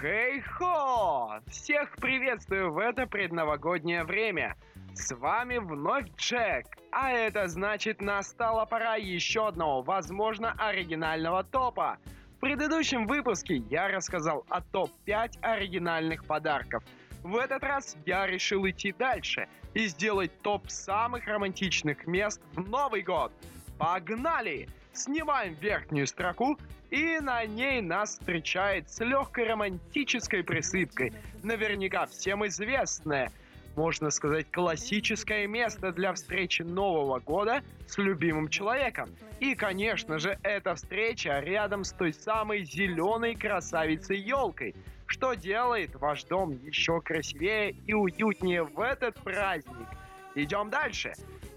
Хей-хо! Всех приветствую в это предновогоднее время. С вами вновь Джек, а это значит настала пора еще одного, возможно, оригинального топа. В предыдущем выпуске я рассказал о топ-5 оригинальных подарков. В этот раз я решил идти дальше и сделать топ самых романтичных мест в Новый год. Погнали! Снимаем верхнюю строку, и на ней нас встречает с легкой романтической присыпкой, наверняка всем известное, можно сказать, классическое место для встречи Нового года с любимым человеком. И, конечно же, эта встреча рядом с той самой зеленой красавицей елкой, что делает ваш дом еще красивее и уютнее в этот праздник. Идем дальше.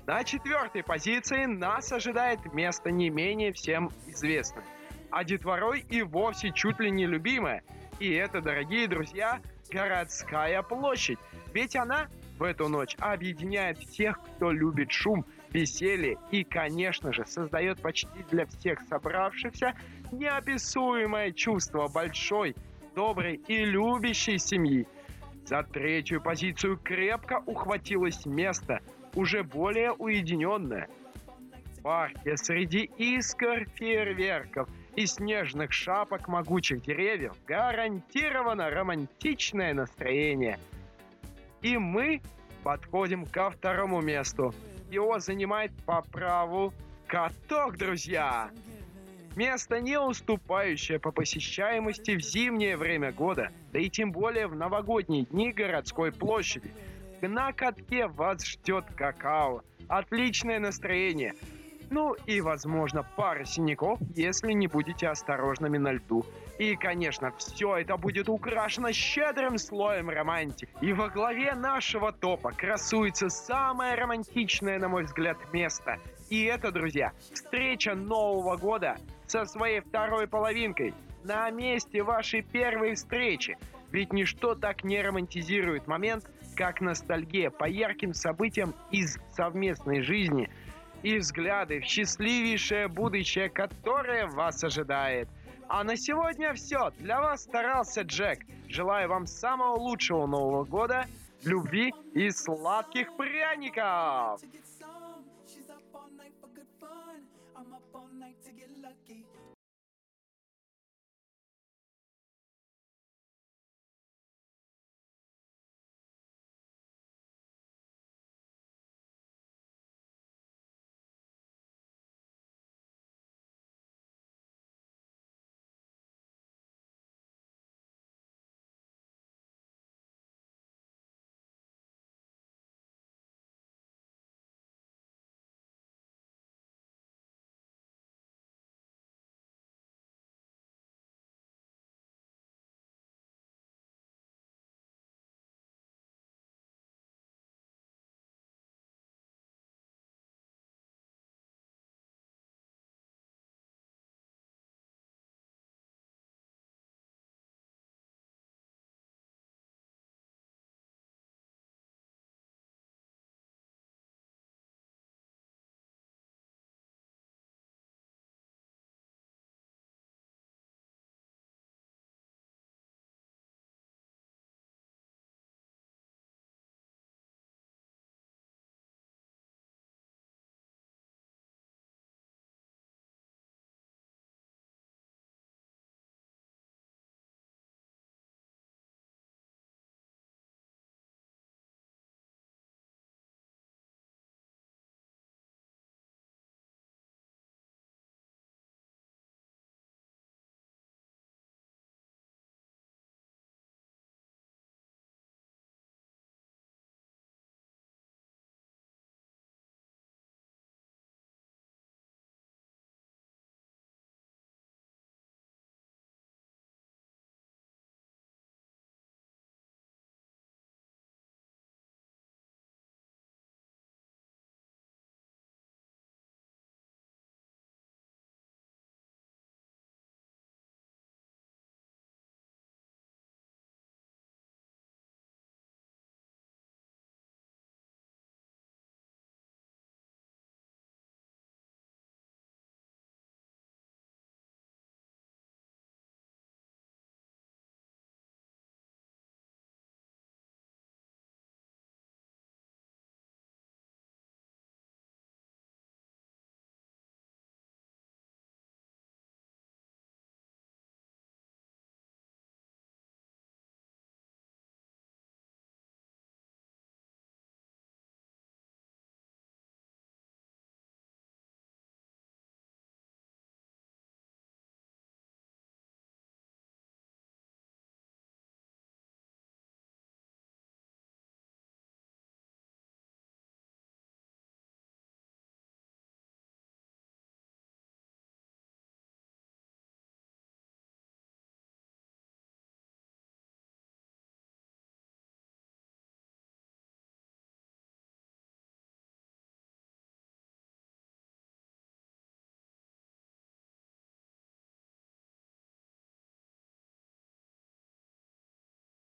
На четвертой позиции нас ожидает место не менее всем известное. А детворой и вовсе чуть ли не любимое. И это, дорогие друзья, городская площадь. Ведь она в эту ночь объединяет всех, кто любит шум, веселье и, конечно же, создает почти для всех собравшихся неописуемое чувство большой, доброй и любящей семьи. За третью позицию крепко ухватилось место – уже более уединенная. В парке среди искр фейерверков и снежных шапок могучих деревьев гарантировано романтичное настроение. И мы подходим ко второму месту. Его занимает по праву каток, друзья. Место, не уступающее по посещаемости в зимнее время года, да и тем более в новогодние дни городской площади – на катке вас ждет какао. Отличное настроение. Ну и, возможно, пара синяков, если не будете осторожными на льду. И, конечно, все это будет украшено щедрым слоем романтики. И во главе нашего топа красуется самое романтичное, на мой взгляд, место. И это, друзья, встреча Нового года со своей второй половинкой на месте вашей первой встречи. Ведь ничто так не романтизирует момент, как ностальгия по ярким событиям из совместной жизни и взгляды в счастливейшее будущее, которое вас ожидает. А на сегодня все. Для вас старался Джек. Желаю вам самого лучшего Нового года, любви и сладких пряников!